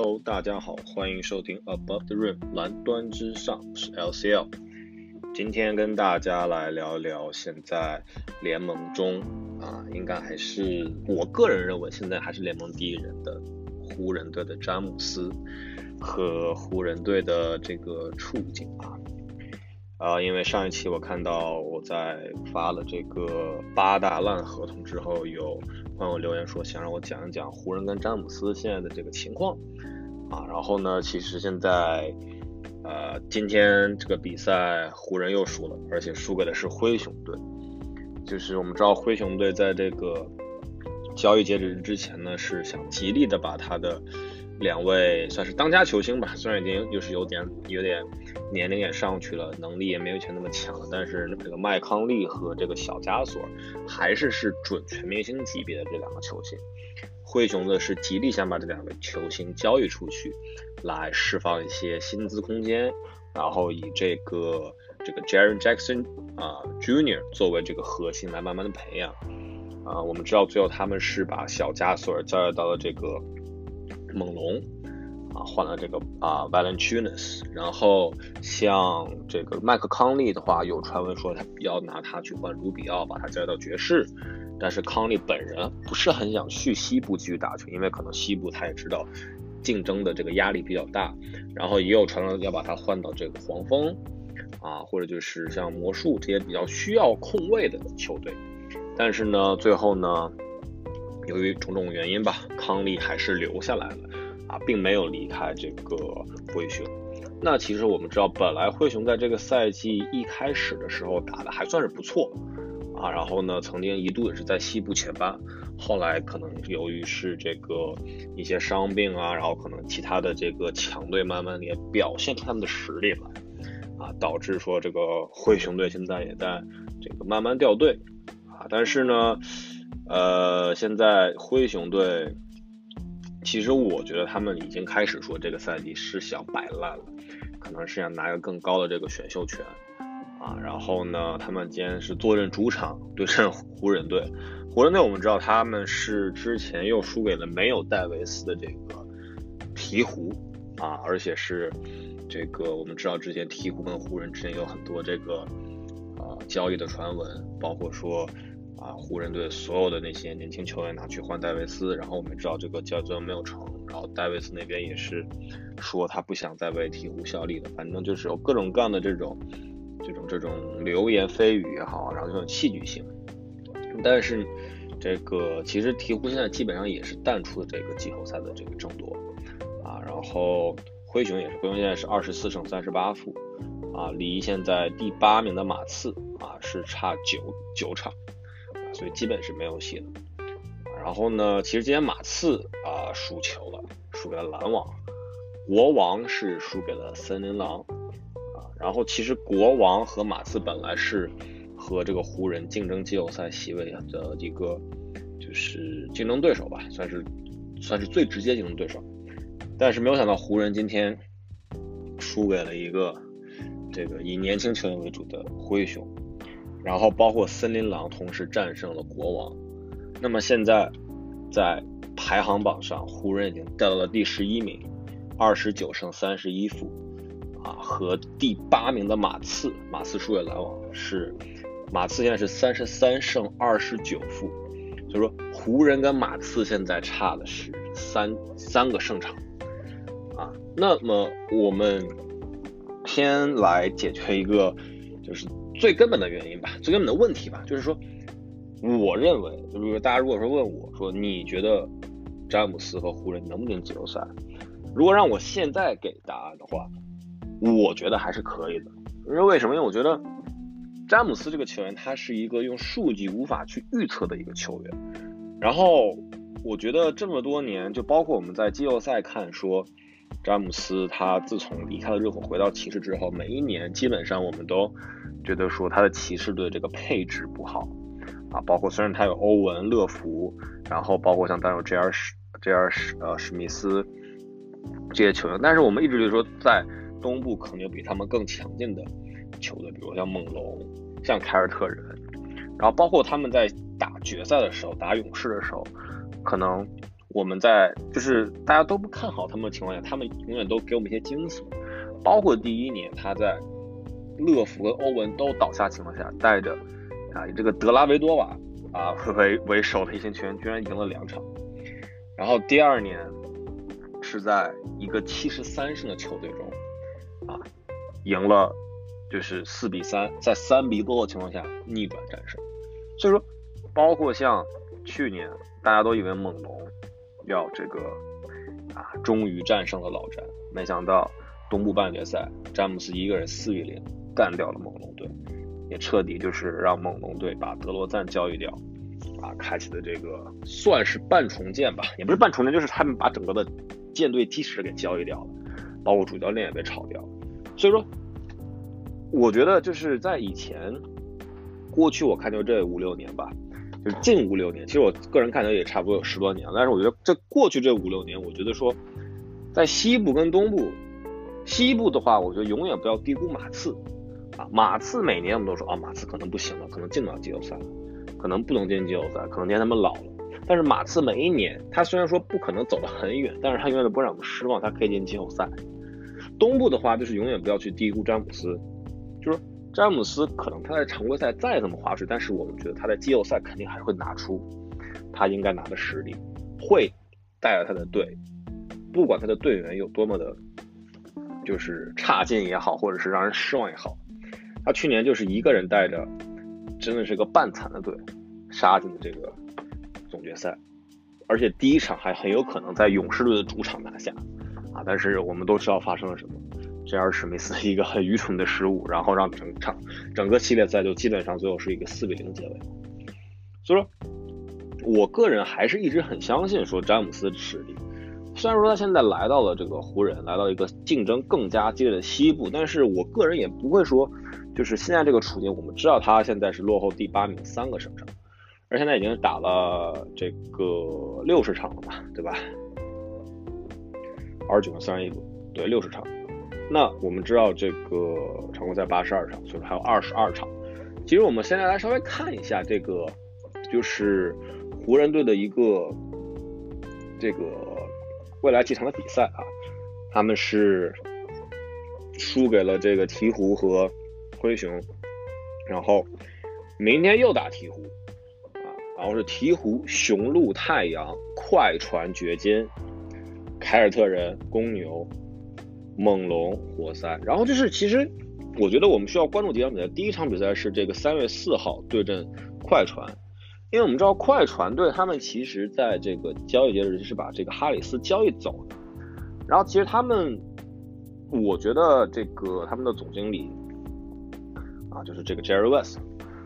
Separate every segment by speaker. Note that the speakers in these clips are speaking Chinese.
Speaker 1: Hello，大家好，欢迎收听 Above the Rim 蓝端之上，是 LCL。今天跟大家来聊一聊现在联盟中啊，应该还是我个人认为现在还是联盟第一人的湖人队的詹姆斯和湖人队的这个处境啊。啊，因为上一期我看到我在发了这个八大烂合同之后，有朋友留言说想让我讲一讲湖人跟詹姆斯现在的这个情况啊。然后呢，其实现在呃今天这个比赛湖人又输了，而且输给的是灰熊队。就是我们知道灰熊队在这个交易截止日之前呢，是想极力的把他的。两位算是当家球星吧，虽然已经就是有点有点年龄也上去了，能力也没有以前那么强了，但是这个麦康利和这个小加索还是是准全明星级别的这两个球星。灰熊呢是极力想把这两个球星交易出去，来释放一些薪资空间，然后以这个这个 Jaren Jackson 啊 Junior 作为这个核心来慢慢的培养。啊，我们知道最后他们是把小加索尔交易到了这个。猛龙啊，换了这个啊 v a l e n t i n u s 然后像这个麦克康利的话，有传闻说他要拿他去换卢比奥，把他交易到爵士，但是康利本人不是很想去西部继续打球，因为可能西部他也知道竞争的这个压力比较大，然后也有传闻要把他换到这个黄蜂啊，或者就是像魔术这些比较需要控卫的球队，但是呢，最后呢。由于种种原因吧，康利还是留下来了，啊，并没有离开这个灰熊。那其实我们知道，本来灰熊在这个赛季一开始的时候打的还算是不错，啊，然后呢，曾经一度也是在西部前八，后来可能由于是这个一些伤病啊，然后可能其他的这个强队慢慢也表现出他们的实力来，啊，导致说这个灰熊队现在也在这个慢慢掉队，啊，但是呢。呃，现在灰熊队，其实我觉得他们已经开始说这个赛季是想摆烂了，可能是想拿个更高的这个选秀权啊。然后呢，他们今天是坐镇主场对阵湖人队。湖人队我们知道他们是之前又输给了没有戴维斯的这个鹈鹕啊，而且是这个我们知道之前鹈鹕跟湖人之间有很多这个啊交易的传闻，包括说。啊，湖人队所有的那些年轻球员拿去换戴维斯，然后我们知道这个交易没有成，然后戴维斯那边也是说他不想再为鹈鹕效力了，反正就是有各种各样的这种这种这种流言蜚语也好，然后这种戏剧性。但是这个其实鹈鹕现在基本上也是淡出了这个季后赛的这个争夺啊，然后灰熊也是，灰熊现在是二十四胜三十八负啊，离现在第八名的马刺啊是差九九场。所以基本是没有戏的。然后呢，其实今天马刺啊输球了，输给了篮网。国王是输给了森林狼。然后其实国王和马刺本来是和这个湖人竞争季后赛席位的一个就是竞争对手吧，算是算是最直接竞争对手。但是没有想到湖人今天输给了一个这个以年轻球员为主的灰熊。然后包括森林狼同时战胜了国王，那么现在在排行榜上，湖人已经掉到了第十一名，二十九胜三十一负，啊，和第八名的马刺，马刺输给篮网是，马刺现在是三十三胜二十九负，所以说湖人跟马刺现在差的是三三个胜场，啊，那么我们先来解决一个就是。最根本的原因吧，最根本的问题吧，就是说，我认为，就是说，大家如果说问我说，你觉得詹姆斯和湖人能不能季后赛？如果让我现在给答案的话，我觉得还是可以的。因为为什么？因为我觉得詹姆斯这个球员，他是一个用数据无法去预测的一个球员。然后，我觉得这么多年，就包括我们在季后赛看说，詹姆斯他自从离开了热火回到骑士之后，每一年基本上我们都。觉得说他的骑士队这个配置不好啊，包括虽然他有欧文、乐福，然后包括像当有 J.R. 史 J.R. 史呃史密斯这些球员，但是我们一直就说在东部可能有比他们更强劲的球队，比如像猛龙、像凯尔特人，然后包括他们在打决赛的时候，打勇士的时候，可能我们在就是大家都不看好他们的情况下，他们永远都给我们一些惊喜。包括第一年他在乐福和欧文都倒下情况下，带着啊这个德拉维多瓦啊为为首的一线球员，居然赢了两场。然后第二年是在一个七十三胜的球队中啊赢了，就是四比三，在三比多的情况下逆转战胜。所以说，包括像去年大家都以为猛龙要这个啊终于战胜了老詹，没想到。东部半决赛，詹姆斯一个人四比零干掉了猛龙队，也彻底就是让猛龙队把德罗赞交易掉，啊，开启的这个算是半重建吧，也不是半重建，就是他们把整个的舰队基石给交易掉了，包括主教练也被炒掉了。所以说，我觉得就是在以前，过去我看就这五六年吧，就是近五六年，其实我个人看来也差不多有十多年了。但是我觉得这过去这五六年，我觉得说，在西部跟东部。西部的话，我觉得永远不要低估马刺，啊，马刺每年我们都说啊，马刺可能不行了，可能进不了季后赛，可能不能进季后赛，可能因为他们老了。但是马刺每一年，他虽然说不可能走得很远，但是他永远都不让我们失望，他可以进季后赛。东部的话，就是永远不要去低估詹姆斯，就是詹姆斯可能他在常规赛再怎么划水，但是我们觉得他在季后赛肯定还是会拿出他应该拿的实力，会带着他的队，不管他的队员有多么的。就是差劲也好，或者是让人失望也好，他去年就是一个人带着，真的是个半残的队，杀进了这个总决赛，而且第一场还很有可能在勇士队的主场拿下，但是我们都知道发生了什么，J.R. 史密斯一个很愚蠢的失误，然后让整场整个系列赛就基本上最后是一个四比零结尾。所以说，我个人还是一直很相信说詹姆斯的实力。虽然说他现在来到了这个湖人，来到一个竞争更加激烈的西部，但是我个人也不会说，就是现在这个处境，我们知道他现在是落后第八名三个胜场，而现在已经打了这个六十场了嘛，对吧？二十九跟三十一对，六十场。那我们知道这个常规赛八十二场，所以说还有二十二场。其实我们现在来稍微看一下这个，就是湖人队的一个这个。未来几场的比赛啊，他们是输给了这个鹈鹕和灰熊，然后明天又打鹈鹕啊，然后是鹈鹕、雄鹿、太阳、快船、掘金、凯尔特人、公牛、猛龙、活塞，然后就是其实我觉得我们需要关注几场比赛，第一场比赛是这个三月四号对阵快船。因为我们知道快船队他们其实在这个交易截止日是把这个哈里斯交易走，然后其实他们，我觉得这个他们的总经理啊，就是这个 Jerry West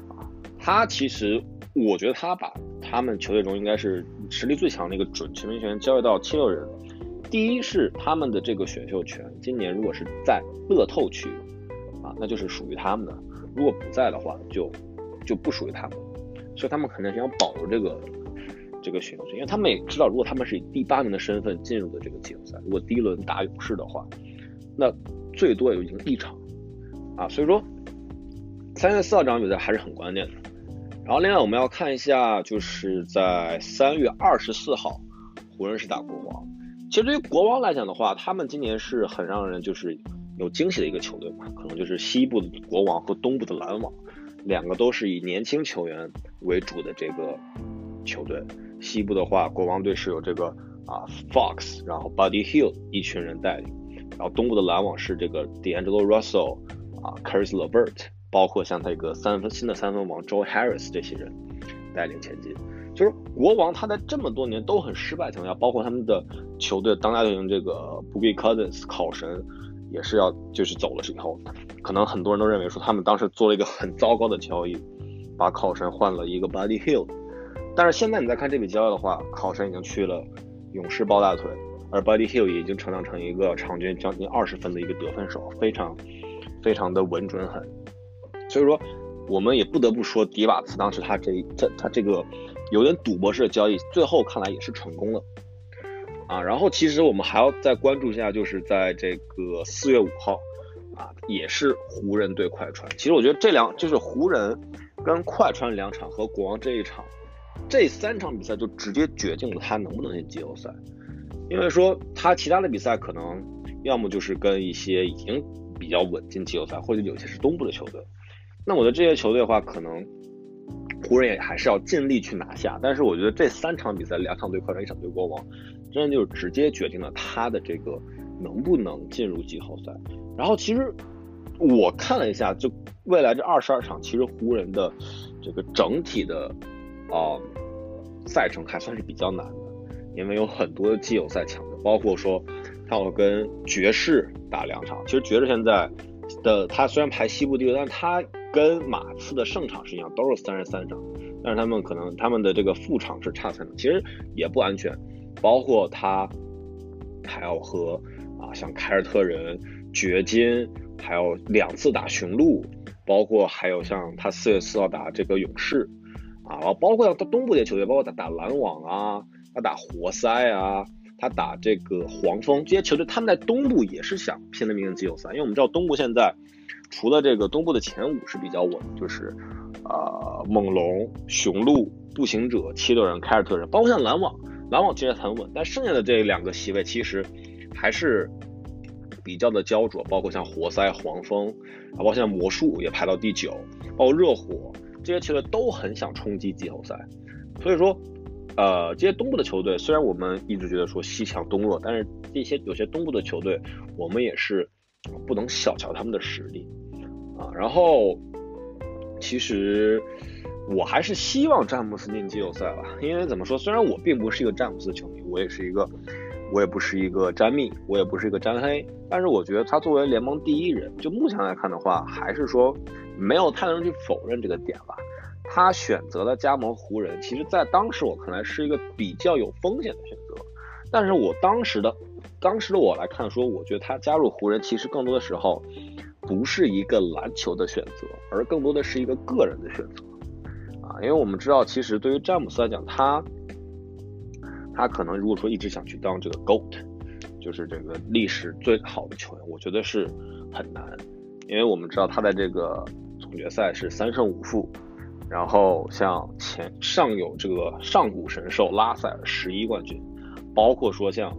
Speaker 1: 啊，他其实我觉得他把他们球队中应该是实力最强的一个准全明星交易到七六人，第一是他们的这个选秀权今年如果是在乐透区啊，那就是属于他们的；如果不在的话，就就不属于他们。所以他们肯定是想保留这个这个选秀权，因为他们也知道，如果他们是以第八名的身份进入的这个季后赛，如果第一轮打勇士的话，那最多也就赢一场啊。所以说，三月四号这场比赛还是很关键的。然后另外我们要看一下，就是在三月二十四号，湖人是打国王。其实对于国王来讲的话，他们今年是很让人就是有惊喜的一个球队嘛，可能就是西部的国王和东部的篮网。两个都是以年轻球员为主的这个球队。西部的话，国王队是有这个啊 Fox，然后 Buddy Hill 一群人带领。然后东部的篮网是这个 D'Angelo Russell 啊，Caris LeVert，包括像这个三分新的三分王 Joe Harris 这些人带领前进。就是国王他在这么多年都很失败情况下，包括他们的球队当家球星这个 Boogie Cousins 考神。也是要就是走了以后，可能很多人都认为说他们当时做了一个很糟糕的交易，把考神换了一个 Buddy Hill，但是现在你再看这笔交易的话，考神已经去了勇士抱大腿，而 Buddy Hill 已经成长成一个场均将近二十分的一个得分手，非常非常的稳准狠。所以说，我们也不得不说迪瓦茨当时他这这他这个有点赌博式的交易，最后看来也是成功了。啊，然后其实我们还要再关注一下，就是在这个四月五号，啊，也是湖人对快船。其实我觉得这两就是湖人跟快船两场和国王这一场，这三场比赛就直接决定了他能不能进季后赛。因为说他其他的比赛可能要么就是跟一些已经比较稳进季后赛，或者有些是东部的球队。那我觉得这些球队的话，可能湖人也还是要尽力去拿下。但是我觉得这三场比赛，两场对快船，一场对国王，真的就是直接决定了他的这个能不能进入季后赛。然后其实我看了一下，就未来这二十二场，其实湖人的这个整体的啊赛程还算是比较难的，因为有很多的季后赛强队，包括说他要跟爵士打两场。其实爵士现在的他虽然排西部第六，但是他跟马刺的胜场是一样，都是三十三场，但是他们可能他们的这个负场是差三场，其实也不安全。包括他还要和啊像凯尔特人、掘金，还有两次打雄鹿，包括还有像他四月四号打这个勇士，啊，然后包括像他东部的球队，包括他打篮网啊，他打活塞啊，他打这个黄蜂这些球队，他们在东部也是想拼了命进季后赛，因为我们知道东部现在。除了这个东部的前五是比较稳，就是，呃，猛龙、雄鹿、步行者、七六人、凯尔特人，包括像篮网，篮网其实很稳，但剩下的这两个席位其实还是比较的焦灼，包括像活塞、黄蜂，包括像魔术也排到第九，包括热火这些球队都很想冲击季后赛，所以说，呃，这些东部的球队虽然我们一直觉得说西强东弱，但是这些有些东部的球队，我们也是不能小瞧他们的实力。啊，然后其实我还是希望詹姆斯进季后赛吧，因为怎么说，虽然我并不是一个詹姆斯的球迷，我也是一个，我也不是一个詹密，我也不是一个詹黑，但是我觉得他作为联盟第一人，就目前来看的话，还是说没有太多人去否认这个点吧。他选择了加盟湖人，其实在当时我看来是一个比较有风险的选择，但是我当时的当时的我来看说，我觉得他加入湖人，其实更多的时候。不是一个篮球的选择，而更多的是一个个人的选择，啊，因为我们知道，其实对于詹姆斯来讲，他他可能如果说一直想去当这个 GOAT，就是这个历史最好的球员，我觉得是很难，因为我们知道他在这个总决赛是三胜五负，然后像前上有这个上古神兽拉塞尔十一冠军，包括说像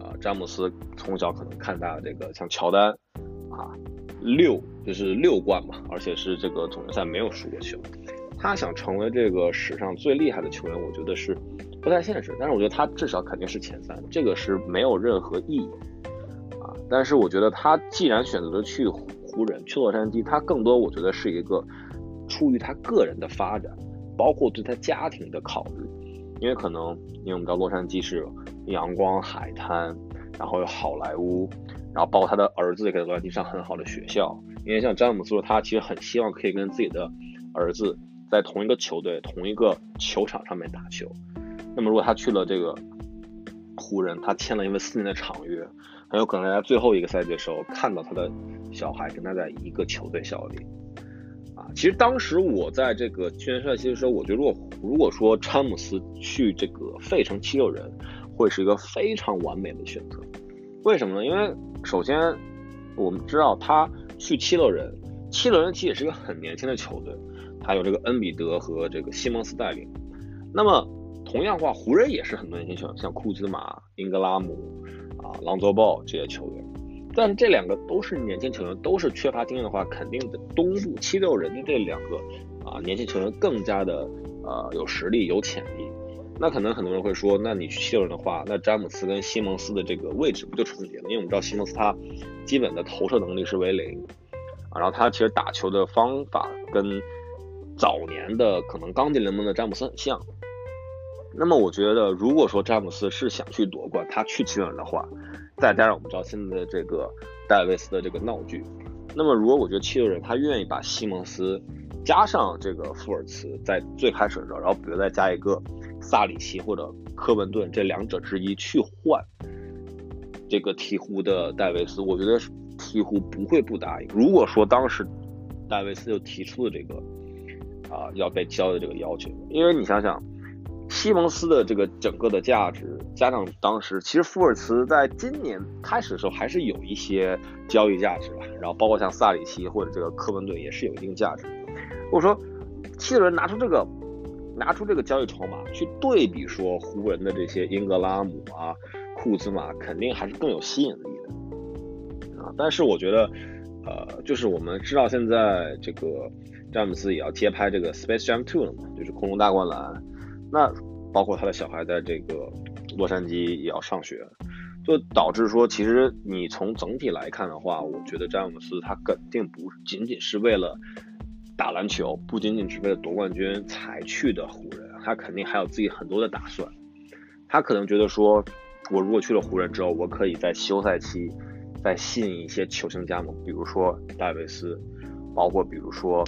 Speaker 1: 啊詹姆斯从小可能看大的这个像乔丹啊。六就是六冠嘛，而且是这个总决赛没有输过球。他想成为这个史上最厉害的球员，我觉得是不太现实。但是我觉得他至少肯定是前三，这个是没有任何意义啊。但是我觉得他既然选择了去湖人、去洛杉矶，他更多我觉得是一个出于他个人的发展，包括对他家庭的考虑。因为可能因为我们知道洛杉矶是阳光海滩，然后有好莱坞。然后包括他的儿子也给洛杉矶上很好的学校，因为像詹姆斯说，他其实很希望可以跟自己的儿子在同一个球队、同一个球场上面打球。那么如果他去了这个湖人，他签了因为四年的长约，很有可能在最后一个赛季的时候看到他的小孩跟他在一个球队效力。啊，其实当时我在这个去年赛季的时候，我觉得如果如果说詹姆斯去这个费城七六人，会是一个非常完美的选择。为什么呢？因为首先我们知道他去七六人，七六人其实也是一个很年轻的球队，他有这个恩比德和这个西蒙斯带领。那么同样话，湖人也是很多年轻球员，像库兹马、英格拉姆啊、朗佐鲍这些球员。但这两个都是年轻球员，都是缺乏经验的话，肯定的东部七六人的这两个啊年轻球员更加的呃有实力、有潜力。那可能很多人会说，那你去七六人的话，那詹姆斯跟西蒙斯的这个位置不就重叠了？因为我们知道西蒙斯他基本的投射能力是为零啊，然后他其实打球的方法跟早年的可能刚进联盟的詹姆斯很像。那么我觉得，如果说詹姆斯是想去夺冠，他去七六人的话，再加上我们知道现在的这个戴维斯的这个闹剧，那么如果我觉得七六人他愿意把西蒙斯加上这个福尔茨在最开始的时候，然后比如再加一个。萨里奇或者科文顿这两者之一去换这个鹈鹕的戴维斯，我觉得鹈鹕不会不答应。如果说当时戴维斯就提出了这个啊要被交的这个要求，因为你想想，西蒙斯的这个整个的价值，加上当时其实福尔茨在今年开始的时候还是有一些交易价值吧，然后包括像萨里奇或者这个科文顿也是有一定价值。或者说七个人拿出这个。拿出这个交易筹码去对比说湖人的这些英格拉姆啊、库兹马，肯定还是更有吸引力的啊。但是我觉得，呃，就是我们知道现在这个詹姆斯也要接拍这个 Space Jam Two 了嘛，就是空中大灌篮。那包括他的小孩在这个洛杉矶也要上学，就导致说，其实你从整体来看的话，我觉得詹姆斯他肯定不仅仅是为了。打篮球不仅仅只为了夺冠军才去的湖人，他肯定还有自己很多的打算。他可能觉得说，我如果去了湖人之后，我可以在休赛期再吸引一些球星加盟，比如说戴维斯，包括比如说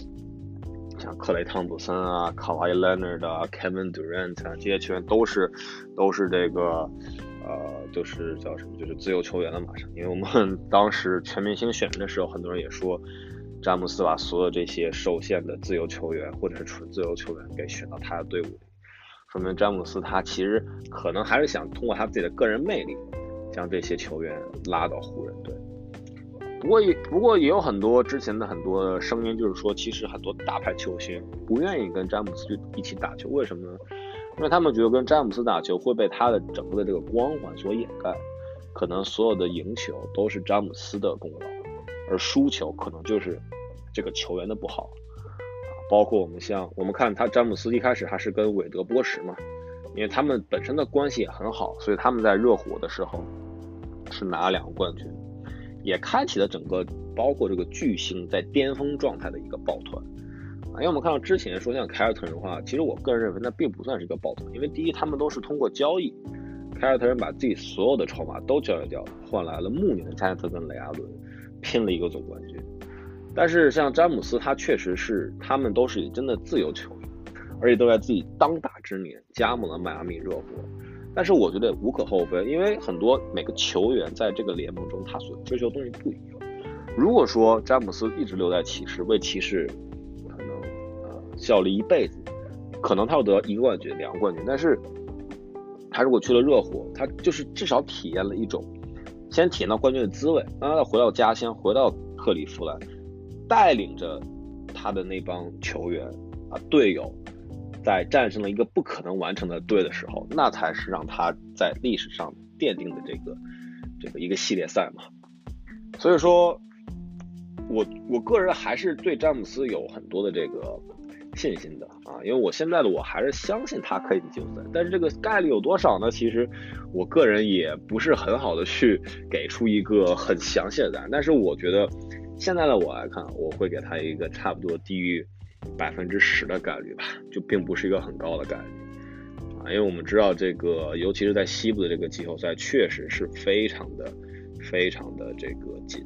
Speaker 1: 像克雷汤普森啊、卡哇伊·莱纳德啊、Kevin Durant 啊，这些球员都是都是这个呃，就是叫什么，就是自由球员了马上。因为我们当时全明星选人的时候，很多人也说。詹姆斯把所有这些受限的自由球员或者是纯自由球员给选到他的队伍里，说明詹姆斯他其实可能还是想通过他自己的个人魅力，将这些球员拉到湖人队。不过也不过也有很多之前的很多声音，就是说其实很多大牌球星不愿意跟詹姆斯去一起打球，为什么呢？因为他们觉得跟詹姆斯打球会被他的整个的这个光环所掩盖，可能所有的赢球都是詹姆斯的功劳。而输球可能就是这个球员的不好啊，包括我们像我们看他詹姆斯一开始还是跟韦德波什嘛，因为他们本身的关系也很好，所以他们在热火的时候是拿了两个冠军，也开启了整个包括这个巨星在巅峰状态的一个抱团啊。因为我们看到之前说像凯尔特人的话，其实我个人认为那并不算是一个抱团，因为第一他们都是通过交易，凯尔特人把自己所有的筹码都交易掉了，换来了暮年的、加内特跟雷阿伦。拼了一个总冠军，但是像詹姆斯，他确实是他们都是真的自由球员，而且都在自己当打之年加盟了迈阿密热火。但是我觉得无可厚非，因为很多每个球员在这个联盟中，他所追求的东西不一样。如果说詹姆斯一直留在骑士，为骑士可能呃效力一辈子，可能他要得一个冠军、两个冠军。但是他如果去了热火，他就是至少体验了一种。先体验到冠军的滋味，让他回到家乡，回到克利夫兰，带领着他的那帮球员啊队友，在战胜了一个不可能完成的队的时候，那才是让他在历史上奠定的这个这个一个系列赛嘛。所以说，我我个人还是对詹姆斯有很多的这个。信心的啊，因为我现在的我还是相信他可以进季后赛，但是这个概率有多少呢？其实我个人也不是很好的去给出一个很详细的答案。但是我觉得现在的我来看，我会给他一个差不多低于百分之十的概率吧，就并不是一个很高的概率啊，因为我们知道这个，尤其是在西部的这个季后赛，确实是非常的非常的这个紧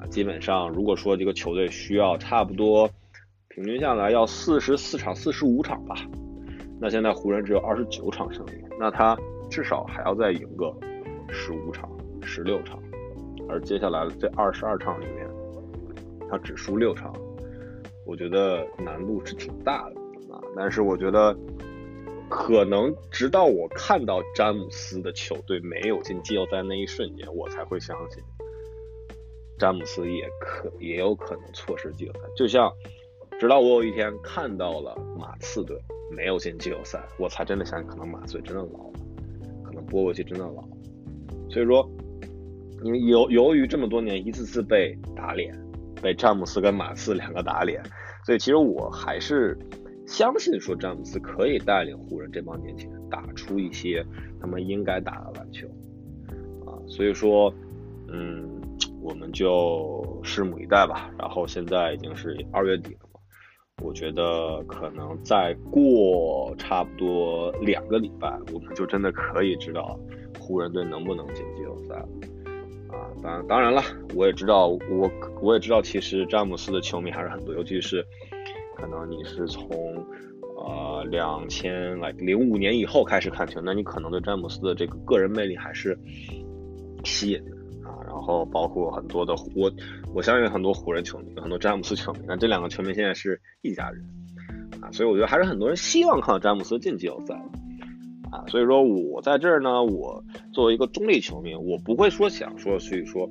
Speaker 1: 啊，基本上如果说这个球队需要差不多。平均下来要四十四场、四十五场吧。那现在湖人只有二十九场胜利，那他至少还要再赢个十五场、十六场。而接下来这二十二场里面，他只输六场，我觉得难度是挺大的啊。但是我觉得，可能直到我看到詹姆斯的球队没有进季后赛那一瞬间，我才会相信詹姆斯也可也有可能错失季后赛。就像。直到我有一天看到了马刺队没有进季后赛，我才真的相信可能马刺真的老了，可能波波奇真的老了。所以说，因为由由于这么多年一次次被打脸，被詹姆斯跟马刺两个打脸，所以其实我还是相信说詹姆斯可以带领湖人这帮年轻人打出一些他们应该打的篮球啊。所以说，嗯，我们就拭目以待吧。然后现在已经是二月底了。我觉得可能再过差不多两个礼拜，我们就真的可以知道湖人队能不能进季后赛了。啊，当当然了，我也知道，我我也知道，其实詹姆斯的球迷还是很多，尤其是可能你是从呃两千来零五年以后开始看球，那你可能对詹姆斯的这个个人魅力还是吸引的。啊然后包括很多的我，我相信很多湖人球迷，很多詹姆斯球迷，那这两个球迷现在是一家人啊，所以我觉得还是很多人希望看到詹姆斯进季后赛啊，所以说我在这儿呢，我作为一个中立球迷，我不会说想说去说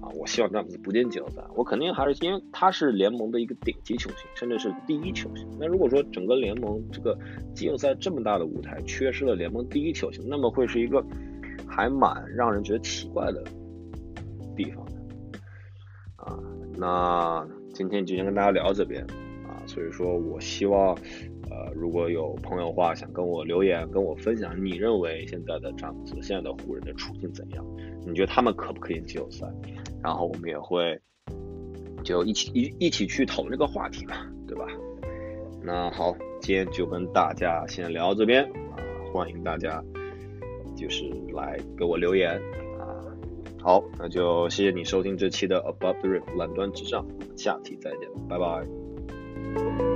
Speaker 1: 啊，我希望詹姆斯不进季后赛，我肯定还是因为他是联盟的一个顶级球星，甚至是第一球星。那如果说整个联盟这个季后赛这么大的舞台缺失了联盟第一球星，那么会是一个还蛮让人觉得奇怪的地方的啊。那今天就先跟大家聊这边啊，所以说我希望。呃，如果有朋友话想跟我留言，跟我分享，你认为现在的詹姆斯、现在的湖人的处境怎样？你觉得他们可不可以进季后赛？然后我们也会就一起一一起去讨论这个话题吧，对吧？那好，今天就跟大家先聊到这边啊，欢迎大家就是来给我留言。好，那就谢谢你收听这期的 Above the Rim 蓝端之上，下期再见，拜拜。